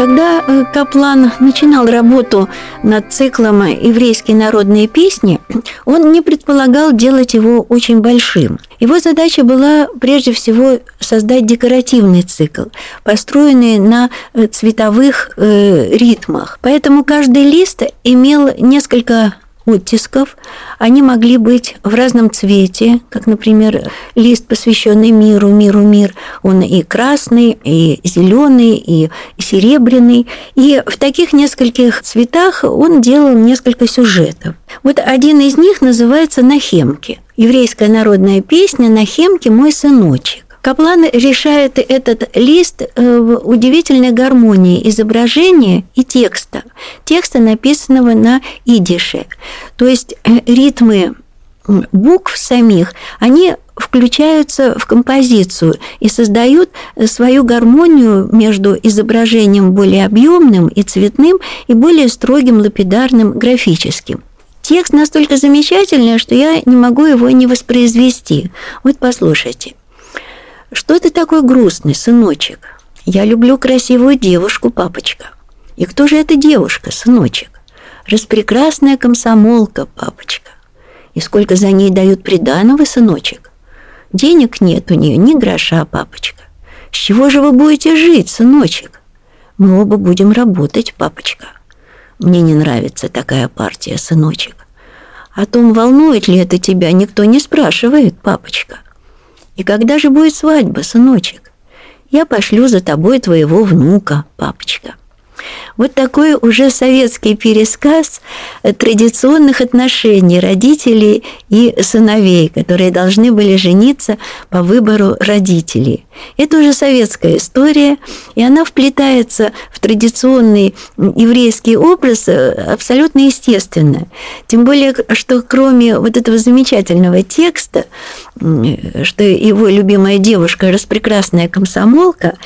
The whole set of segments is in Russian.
Когда э, Каплан начинал работу над циклом «Еврейские народные песни», он не предполагал делать его очень большим. Его задача была прежде всего создать декоративный цикл, построенный на э, цветовых э, ритмах. Поэтому каждый лист имел несколько оттисков. Они могли быть в разном цвете, как, например, лист, посвященный миру, миру, мир. Он и красный, и зеленый, и серебряный. И в таких нескольких цветах он делал несколько сюжетов. Вот один из них называется «Нахемки». Еврейская народная песня «Нахемки. Мой сыночек». Каплан решает этот лист э, в удивительной гармонии изображения и текста. Текста, написанного на идише. То есть э, ритмы букв самих, они включаются в композицию и создают свою гармонию между изображением более объемным и цветным и более строгим, лапидарным, графическим. Текст настолько замечательный, что я не могу его не воспроизвести. Вот послушайте. Что ты такой грустный, сыночек? Я люблю красивую девушку, папочка. И кто же эта девушка, сыночек? Распрекрасная комсомолка, папочка. И сколько за ней дают приданого, сыночек? Денег нет у нее, ни гроша, папочка. С чего же вы будете жить, сыночек? Мы оба будем работать, папочка. Мне не нравится такая партия, сыночек. О том, волнует ли это тебя, никто не спрашивает, папочка. И когда же будет свадьба, сыночек? Я пошлю за тобой твоего внука, папочка. Вот такой уже советский пересказ традиционных отношений родителей и сыновей, которые должны были жениться по выбору родителей. Это уже советская история, и она вплетается в традиционный еврейский образ э, абсолютно естественно. Тем более, что кроме вот этого замечательного текста, что его любимая девушка распрекрасная комсомолка,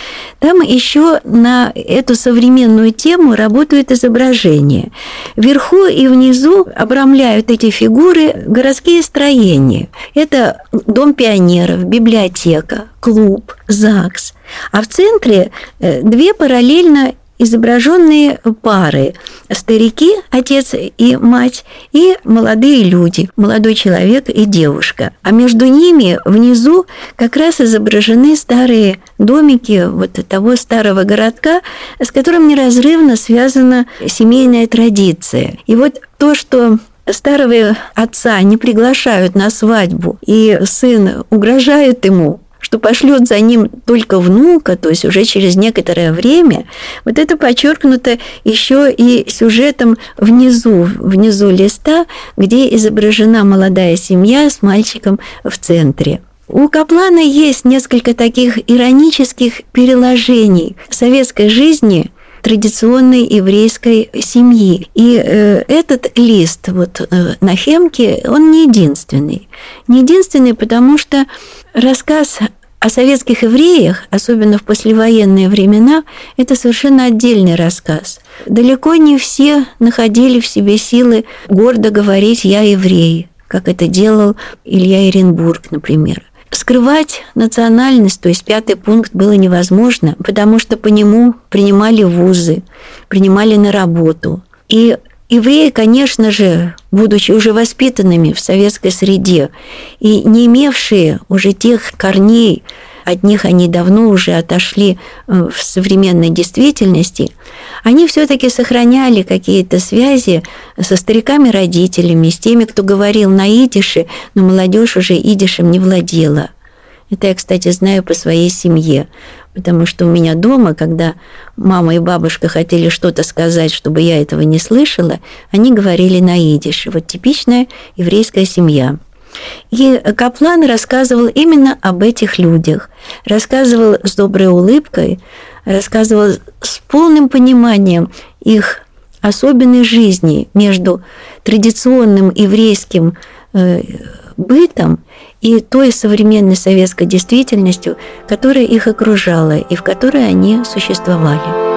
там еще на эту современную тему работают изображения. Вверху и внизу обрамляют эти фигуры городские строения. Это дом пионеров, библиотека, клуб, ЗАГС. А в центре э, две параллельно изображенные пары – старики, отец и мать, и молодые люди, молодой человек и девушка. А между ними внизу как раз изображены старые домики вот того старого городка, с которым неразрывно связана семейная традиция. И вот то, что старого отца не приглашают на свадьбу, и сын угрожает ему, что пошлет за ним только внука, то есть уже через некоторое время, вот это подчеркнуто еще и сюжетом внизу, внизу листа, где изображена молодая семья с мальчиком в центре. У Каплана есть несколько таких иронических переложений советской жизни традиционной еврейской семьи. И э, этот лист вот э, на Хемке, он не единственный. Не единственный, потому что рассказ о советских евреях, особенно в послевоенные времена, это совершенно отдельный рассказ. Далеко не все находили в себе силы гордо говорить «я еврей», как это делал Илья Иренбург, например. Скрывать национальность, то есть пятый пункт, было невозможно, потому что по нему принимали вузы, принимали на работу. И евреи, конечно же, будучи уже воспитанными в советской среде и не имевшие уже тех корней, от них они давно уже отошли э, в современной действительности, они все-таки сохраняли какие-то связи со стариками-родителями, с теми, кто говорил на идише, но молодежь уже идишем не владела. Это я, кстати, знаю по своей семье, потому что у меня дома, когда мама и бабушка хотели что-то сказать, чтобы я этого не слышала, они говорили на идише. Вот типичная еврейская семья. И Каплан рассказывал именно об этих людях. Рассказывал с доброй улыбкой, рассказывал с полным пониманием их особенной жизни между традиционным еврейским э, бытом и той современной советской действительностью, которая их окружала и в которой они существовали.